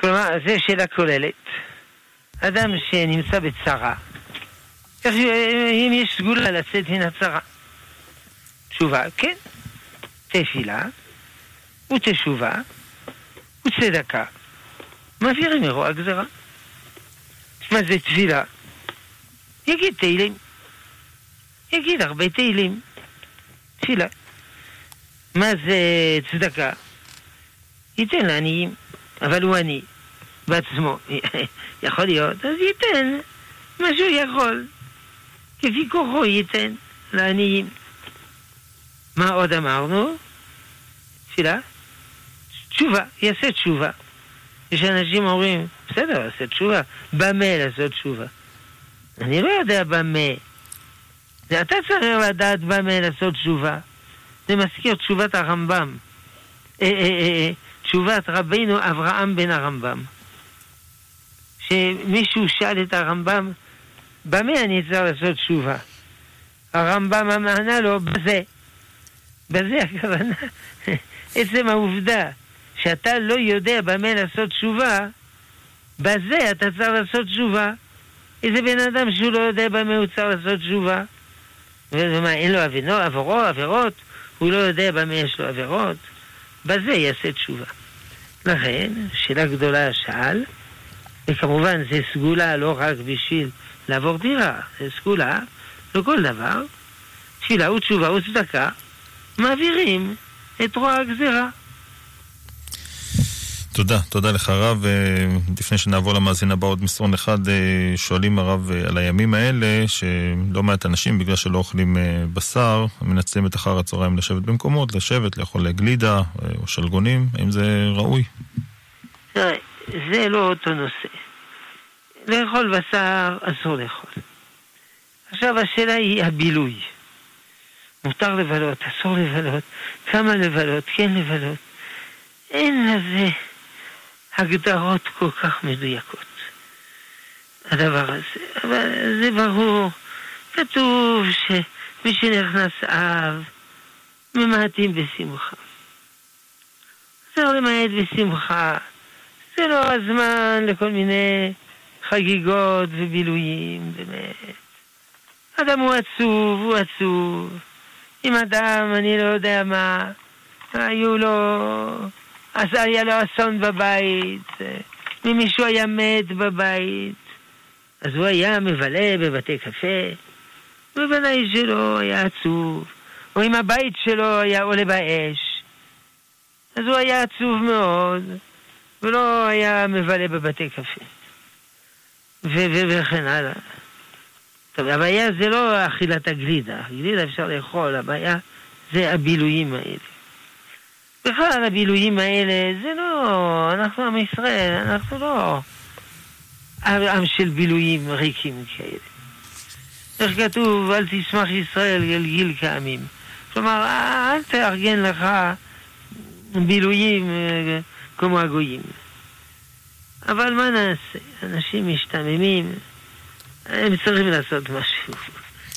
כלומר, זו שאלה כוללת. אדם שנמצא בצרה, אם יש סגולה לצאת מן הצרה. תשובה, כן. תפילה, ותשובה, וצדקה. מעבירים מרוע גזרה. מה זה תפילה? יגיד תהילים. יגיד הרבה תהילים. תפילה. מה זה צדקה? ייתן לעניים, אבל הוא עני בעצמו. *laughs* יכול להיות, אז ייתן מה שהוא יכול. כפי כוחו ייתן לעניים. מה עוד אמרנו? תפילה? תשובה, יעשה תשובה. יש אנשים אומרים, בסדר, יעשה תשובה. במה לעשות תשובה? אני לא יודע במה. זה אתה צריך לדעת במה לעשות תשובה. זה מזכיר תשובת הרמב"ם. אה, אה, אה, תשובת רבינו אברהם בן הרמב"ם. שמישהו שאל את הרמב"ם, במה אני צריך לעשות תשובה? הרמב"ם ענה לו, בזה. בזה הכוונה, *laughs* עצם העובדה שאתה לא יודע במה לעשות תשובה, בזה אתה צריך לעשות תשובה. איזה בן אדם שהוא לא יודע במה הוא צריך לעשות תשובה? ומה, אין לו עבינו, עברו, עבירות? הוא לא יודע במה יש לו עבירות? בזה יעשה תשובה. לכן, שאלה גדולה שאל, וכמובן זה סגולה לא רק בשביל לעבור דירה, סגולה לכל דבר. תפילה ותשובה וצדקה מעבירים את רוע הגזירה. תודה, תודה לך הרב. אה, לפני שנעבור למאזין הבא עוד מסרון אחד, אה, שואלים הרב אה, על הימים האלה, שלא מעט אנשים, בגלל שלא אוכלים בשר, מנצלים את אחר הצהריים לשבת במקומות, לשבת, לאכול גלידה או שלגונים, האם זה ראוי? זה לא אותו נושא. לאכול בשר אסור לאכול. עכשיו השאלה היא הבילוי. מותר לבלות, אסור לבלות, כמה לבלות, כן לבלות. אין לזה הגדרות כל כך מדויקות, הדבר הזה. אבל זה ברור, כתוב שמי שנכנס אב, ממעטים בשמחה. צריך למעט בשמחה. זה לא הזמן לכל מיני חגיגות ובילויים, באמת. אדם הוא עצוב, הוא עצוב. אם אדם, אני לא יודע מה, היו לו, אז היה לו אסון בבית, אם מישהו היה מת בבית, אז הוא היה מבלה בבתי קפה, בוודאי שלו היה עצוב. או אם הבית שלו היה עולה באש, אז הוא היה עצוב מאוד, ולא היה מבלה בבתי קפה. וכן הלאה. טוב, הבעיה זה לא אכילת הגלידה, הגלידה אפשר לאכול, הבעיה זה הבילויים האלה. בכלל הבילויים האלה זה לא, אנחנו עם ישראל, אנחנו לא עם של בילויים ריקים כאלה. איך כתוב, אל תשמח ישראל גלגיל כעמים. כלומר, אל תארגן לך בילויים אה, כמו הגויים. אבל מה נעשה? אנשים משתממים, הם צריכים לעשות משהו.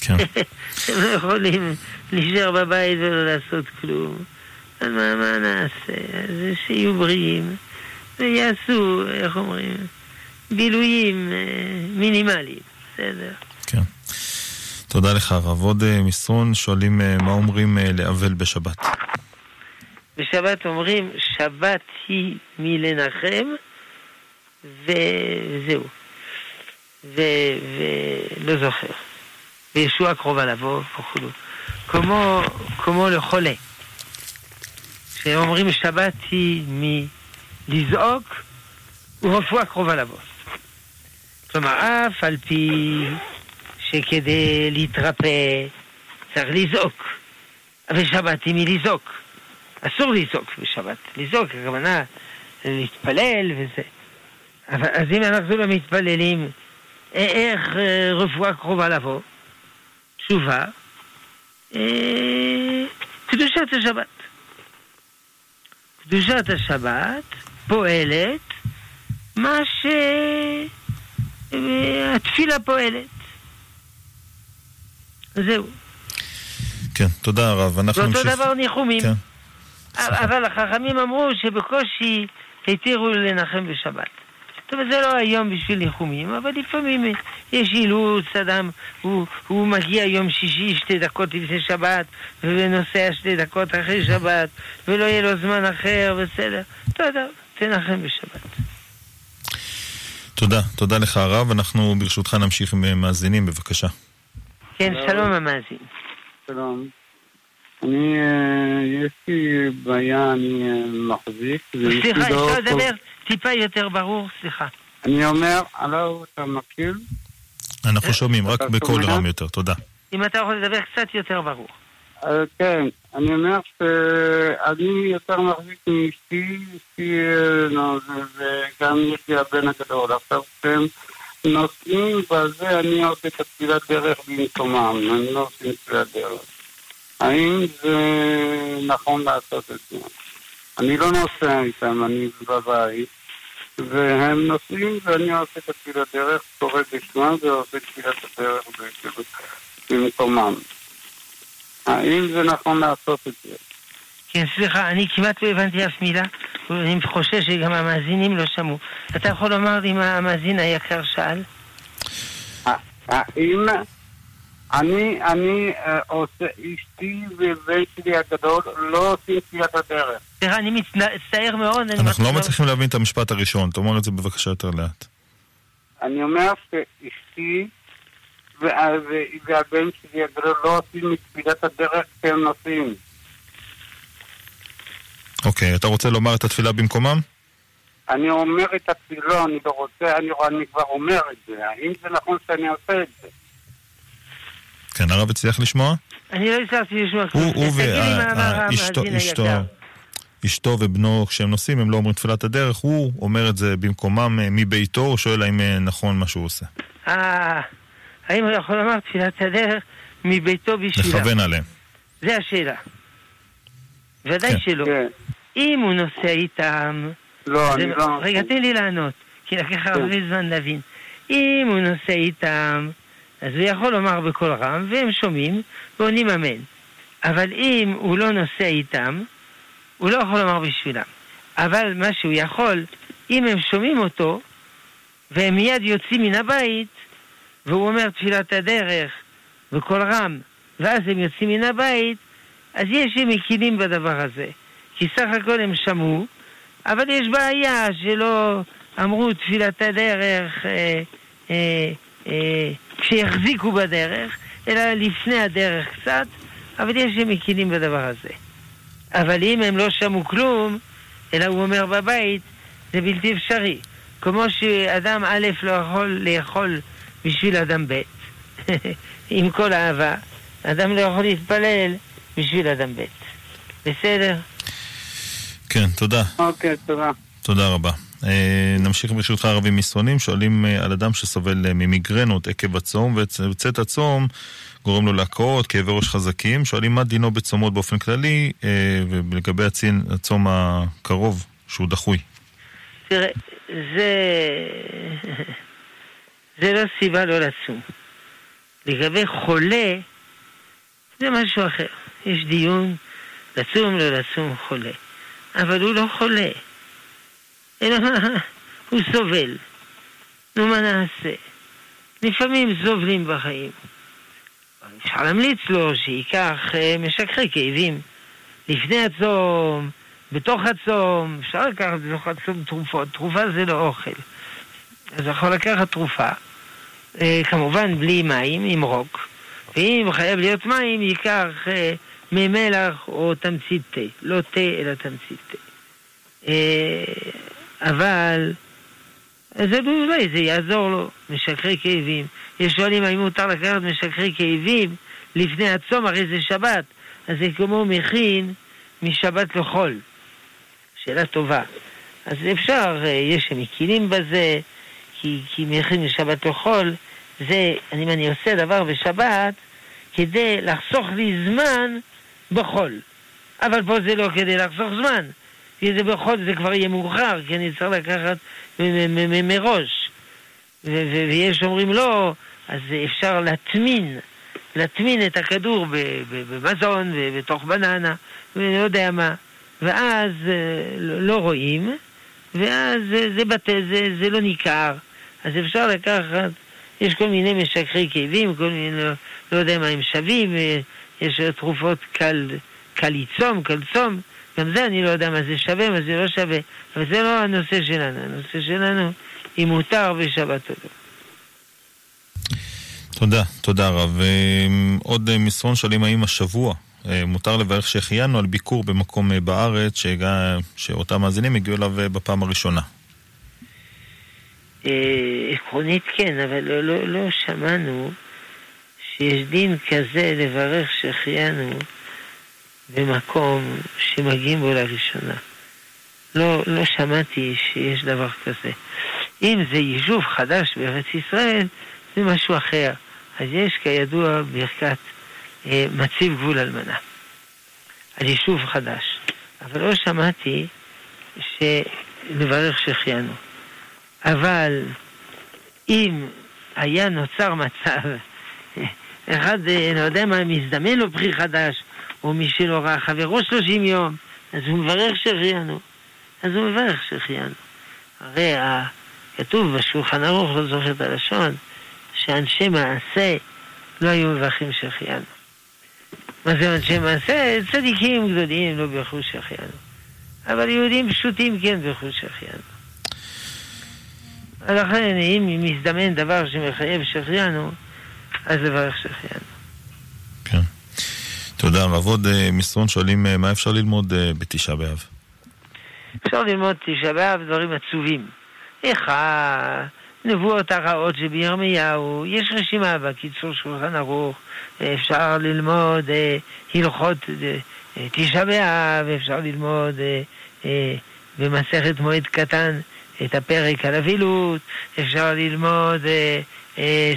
כן. *laughs* הם לא יכולים להישאר בבית ולא לעשות כלום. אז מה, מה נעשה? אז שיהיו בריאים ויעשו, איך אומרים, בילויים אה, מינימליים, בסדר. כן. תודה לך, הרב. עוד אה, מסרון שואלים אה, מה אומרים לאבל בשבת. בשבת אומרים, שבת היא מלנחם, וזהו. ולא זוכר. וישוע קרובה לבוא וכולו. כמו, כמו לחולה. שאומרים שבת היא מלזעוק ורפואה קרובה לבוא. כלומר, אף על פי שכדי להתרפא צריך לזעוק. אבל שבת היא מלזעוק. אסור לזעוק בשבת. לזעוק, הכוונה להתפלל וזה. אבל, אז אם אנחנו לא מתפללים, איך אה, רפואה קרובה לבוא? תשובה, אה, קדושת השבת. קדושת השבת פועלת מה שהתפילה פועלת. זהו. כן, תודה הרב. אנחנו נמשיך... ואותו דבר ניחומים. כן. אבל החכמים אמרו שבקושי התירו לנחם בשבת. טוב, זה לא היום בשביל ניחומים, אבל לפעמים יש אילוץ, אדם, הוא, הוא מגיע יום שישי שתי דקות לפני שבת, ונוסע שתי דקות אחרי שבת, ולא יהיה לו זמן אחר, בסדר. תודה, תנחם בשבת. תודה, תודה לך הרב. אנחנו ברשותך נמשיך עם מאזינים, בבקשה. כן, שלום המאזין. שלום. אני, אה, יש לי בעיה, אני אה, מחזיק. סליחה, אפשר לדבר טיפה יותר ברור? סליחה. אני אומר, הלו, אתה מכיר? אנחנו שומעים, רק בקול רם יותר, תודה. אם אתה יכול לדבר קצת יותר ברור. אה, כן, אני אומר שאני יותר מחזיק מאשתי, אשתי, וגם יש לי הבן הגדול. עכשיו, כשהם נוסעים בזה, אני עושה את התפילת דרך במקומם, אני לא עושה תפילת דרך. האם זה נכון לעשות את זה? אני לא נוסע איתם, אני בבית, והם נוסעים ואני עושה את תפילת דרך, קורא בשמם ועושה תפילת הדרך במקומם. האם זה נכון לעשות את זה? כן, סליחה, אני כמעט לא הבנתי אף מילה, אני חושש שגם המאזינים לא שמעו. אתה יכול לומר לי מה המאזין היקר שאל? האם אני, אני uh, עושה, אשתי ובן שלי הגדול לא עושים תפילת הדרך. סליחה, אני מצטער מאוד. אנחנו לא מצליחים להבין את המשפט הראשון, תאמר את זה בבקשה יותר לאט. אני אומר שאשתי והבן שלי הגדול לא עושים מתפילת הדרך כשהם נוסעים. אוקיי, אתה רוצה לומר את התפילה במקומם? אני אומר את התפילה, אני לא רוצה, אני, אני כבר אומר את זה. האם זה נכון שאני עושה את זה? כן, הרב הצליח לשמוע? אני לא הצלחתי לשמוע כלום. הוא ואשתו, אשתו ובנו, כשהם נוסעים, הם לא אומרים תפילת הדרך, הוא אומר את זה במקומם אה, מביתו, הוא שואל האם אה, נכון מה שהוא עושה. אה, האם הוא יכול לומר תפילת הדרך מביתו בשבילה? לכוון עליהם. זה השאלה. ודאי כן. שלא. כן. אם הוא נוסע איתם... לא, אני לא... רגע, תן לי לענות, כי לקח הרבה זמן להבין. אם הוא נוסע איתם, אז הוא יכול לומר בקול רם, והם שומעים, ועונים אמן. אבל אם הוא לא נוסע איתם, הוא לא יכול לומר בשבילם. אבל מה שהוא יכול, אם הם שומעים אותו, והם מיד יוצאים מן הבית, והוא אומר תפילת הדרך בקול רם, ואז הם יוצאים מן הבית, אז יש הם מקילים בדבר הזה. כי סך הכל הם שמעו, אבל יש בעיה שלא אמרו תפילת הדרך אה, אה, אה, כשיחזיקו בדרך, אלא לפני הדרך קצת, אבל יש הם מקילים בדבר הזה. אבל אם הם לא שמעו כלום, אלא הוא אומר בבית, זה בלתי אפשרי. כמו שאדם א' לא יכול לאכול בשביל אדם ב', *laughs* עם כל אהבה, אדם לא יכול להתפלל בשביל אדם ב'. בסדר? כן, תודה. אוקיי, תודה. תודה רבה. אה, נמשיך ברשותך ערבים מסרונים, שואלים אה, על אדם שסובל אה, ממיגרנות עקב הצום, וצאת הצום גורם לו להקאות, כאבי ראש חזקים, שואלים מה דינו בצומות באופן כללי, ולגבי הצין, הצום הקרוב, שהוא דחוי. תראה, זה... זה לא סיבה לא לצום. לגבי חולה, זה משהו אחר. יש דיון, לצום, לא לצום, חולה. אבל הוא לא חולה. אלא *laughs* הוא סובל. נו, מה נעשה? לפעמים סובלים בחיים. אפשר להמליץ לו שייקח אה, משככי כאבים לפני הצום, בתוך הצום, אפשר לקחת בתוך הצום תרופות, תרופה זה לא אוכל. אז יכול לקחת תרופה, אה, כמובן בלי מים, עם רוק, ואם חייב להיות מים, ייקח אה, מי מלח או תמצית תה, לא תה אלא תמצית תה. אבל זה אולי זה יעזור לו, משככי כאבים. יש שואלים האם מותר לקחת משככי כאבים לפני הצום, הרי זה שבת, אז זה כמו מכין משבת לחול. שאלה טובה. אז אפשר, אה, יש שמקילים בזה, כי, כי מכין משבת לחול, זה, אם אני עושה דבר בשבת, כדי לחסוך לי זמן בחול. אבל פה זה לא כדי לחסוך זמן, כי זה בחול זה כבר יהיה מאוחר, כי אני צריך לקחת מראש. ויש אומרים לא, אז אפשר להטמין, להטמין את הכדור במזון ובתוך בננה, ולא יודע מה. ואז אה, לא לא רואים, ואז אה, זה, בטל, זה, זה לא ניכר. אז אפשר לקחת, יש כל מיני משככי כאבים, כל מיני, לא, לא יודע מה הם שווים, אה, יש תרופות קל, קל לצום, קל צום, גם זה אני לא יודע מה זה שווה, מה זה לא שווה, אבל זה לא הנושא שלנו, הנושא שלנו אם מותר בשבת או לא. תודה, תודה רב. אה, עוד אה, מסרון שואלים האם השבוע אה, מותר לברך שהחיינו על ביקור במקום אה, בארץ שהגע, שאותם מאזינים הגיעו אליו בפעם הראשונה. עקרונית כן, אבל לא, לא, לא שמענו שיש דין כזה לברך שהחיינו במקום שמגיעים בו לראשונה. לא, לא שמעתי שיש דבר כזה. אם זה יישוב חדש בארץ ישראל, זה משהו אחר. אז יש כידוע ברכת אה, מציב גבול אלמנה. על יישוב חדש. אבל לא שמעתי שלברך שהחיינו. אבל אם היה נוצר מצב, *laughs* אחד, אה, לא יודע מה, מזדמן לו פרי חדש, או מי שלא ראה חברו שלושים יום, אז הוא מברך שהחיינו. אז הוא מברך שהחיינו. הרי כתוב בשולחן ערוך, לא זוכר את הלשון, שאנשי מעשה לא היו מברכים שהחיינו. מה זה אנשי מעשה? צדיקים גדולים לא בירכו שהחיינו. אבל יהודים פשוטים כן בירכו שהחיינו. לכן, אם מזדמן דבר שמחייב שהחיינו, אז לברך שהחיינו. תודה רב. עוד אה, מסרון שואלים אה, מה אפשר ללמוד אה, בתשעה באב. אפשר ללמוד תשעה באב דברים עצובים. איך הנבואות הרעות שבירמיהו, יש רשימה בקיצור שולחן ערוך, אפשר ללמוד הלכות תשעה באב, אפשר ללמוד במסכת מועד קטן את הפרק על אבילות, אפשר ללמוד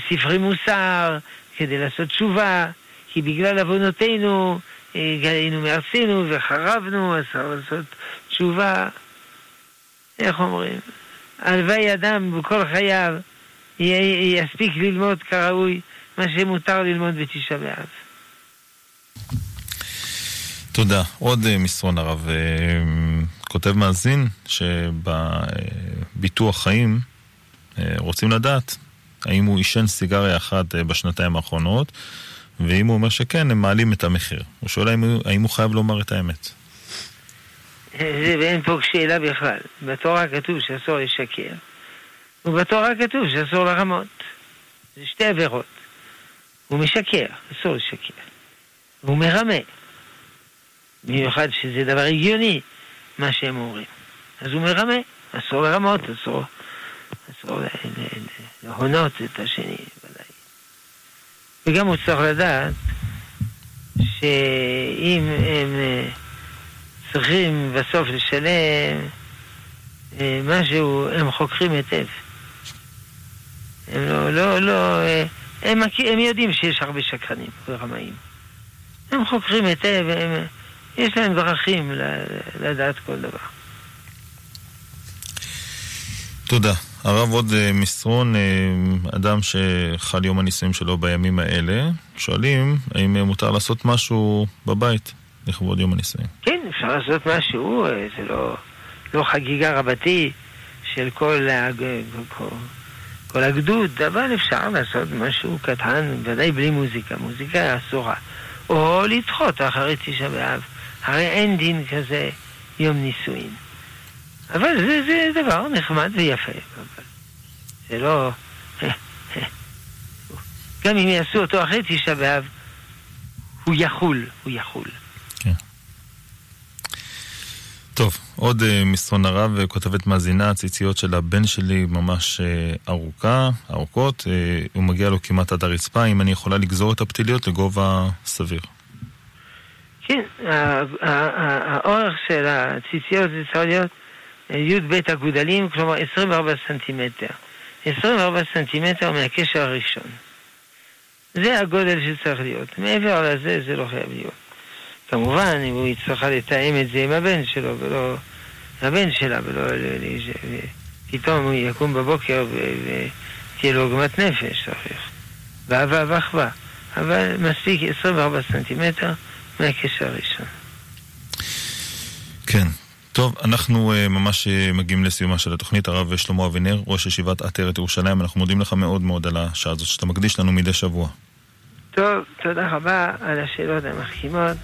ספרי מוסר כדי לעשות תשובה, כי בגלל עוונותינו אה, גלינו מארצנו וחרבנו, אז צריך לעשות תשובה, איך אומרים? הלוואי אדם בכל חייו יספיק ללמוד כראוי מה שמותר ללמוד בתשעה באב. תודה. עוד אה, מסרון הרב. אה, כותב מאזין שבביטוח חיים רוצים לדעת האם הוא עישן סיגריה אחת בשנתיים האחרונות, ואם הוא אומר שכן, הם מעלים את המחיר. הוא שואל האם הוא, האם הוא חייב לומר את האמת. זה ואין פה שאלה בכלל. בתורה כתוב שאסור לשקר, ובתורה כתוב שאסור לרמות. זה שתי עבירות. הוא משקר, אסור לשקר. הוא מרמה. במיוחד שזה דבר הגיוני, מה שהם אומרים. אז הוא מרמה, אסור לרמות, אסור, אסור להונות את השני. וגם הוא צריך לדעת שאם הם אה, צריכים בסוף לשלם אה, משהו, הם חוקרים היטב. הם לא, לא, לא, אה, הם, הם יודעים שיש הרבה שקרנים ורמאים. הם חוקרים היטב, הם, יש להם דרכים לדעת כל דבר. תודה. הרב עוד אה, מסרון, אה, אדם שחל יום הנישואים שלו בימים האלה, שואלים האם מותר לעשות משהו בבית לכבוד יום הנישואים. כן, אפשר לעשות משהו, אה, זה לא, לא חגיגה רבתי של כל, כל, כל הגדוד, אבל אפשר לעשות משהו קטן, ודאי בלי מוזיקה, מוזיקה אסורה. או לדחות אחרי תשעה באב. הרי אין דין כזה יום נישואין. אבל זה, זה דבר נחמד ויפה. זה לא... גם אם יעשו אותו אחרי תשעה באב, הוא יחול, הוא יחול. כן. טוב, עוד uh, מסרון הרב, כותבת מאזינה, הציציות של הבן שלי ממש uh, ארוכה, ארוכות, uh, הוא מגיע לו כמעט עד הרצפה, אם אני יכולה לגזור את הפתיליות לגובה סביר. כן, האורך של הציציות זה צריך להיות י"ב אגודלים, כלומר 24 סנטימטר. 24 סנטימטר מהקשר הראשון. זה הגודל שצריך להיות. מעבר לזה, זה לא חייב להיות. כמובן, אם הוא יצטרך לתאם את זה עם הבן שלו, ולא... הבן שלה, ולא... פתאום הוא יקום בבוקר ותהיה לו עוגמת נפש, צריך. ואהבה ואחווה. אבל מספיק 24 סנטימטר. מהקשר הראשון. כן. טוב, אנחנו uh, ממש uh, מגיעים לסיומה של התוכנית. הרב שלמה אבינר, ראש ישיבת עטרת ירושלים, אנחנו מודים לך מאוד מאוד על השעה הזאת שאתה מקדיש לנו מדי שבוע. טוב, תודה רבה על השאלות המחכימות.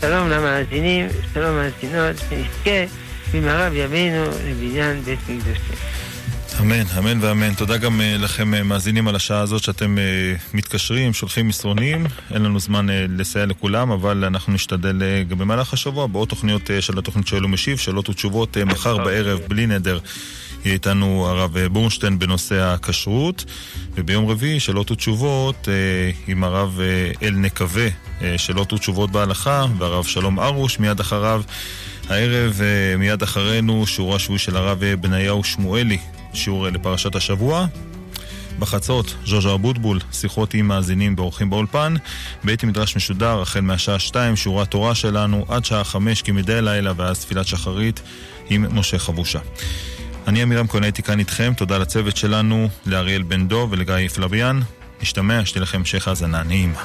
שלום למאזינים, שלום למאזינות, ונזכה במהרה בימינו לבניין בית מקדשנו. אמן, אמן ואמן. תודה גם uh, לכם uh, מאזינים על השעה הזאת שאתם uh, מתקשרים, שולחים מסרונים. אין לנו זמן לסייע לכולם, אבל אנחנו נשתדל גם במהלך השבוע בעוד תוכניות של התוכנית שואל ומשיב, שאלות ותשובות מחר בערב, בלי נדר. יהיה איתנו הרב בורנשטיין בנושא הכשרות, וביום רביעי שאלות ותשובות עם הרב אל נקווה, שאלות ותשובות בהלכה, והרב שלום ארוש מיד אחריו. הערב מיד אחרינו שיעור השבועי של הרב בניהו שמואלי שיעור לפרשת השבוע. בחצות, ז'וז'ו אבוטבול, שיחות עם מאזינים ואורחים באולפן. בית מדרש משודר, החל מהשעה 2, שיעורי התורה שלנו, עד שעה 5 כמדי לילה, ואז תפילת שחרית עם משה חבושה. אני עמירם כהן הייתי כאן איתכם, תודה לצוות שלנו, לאריאל בן דב ולגיא פלביאן. נשתמע, שתהיה לכם המשך האזנה נעימה.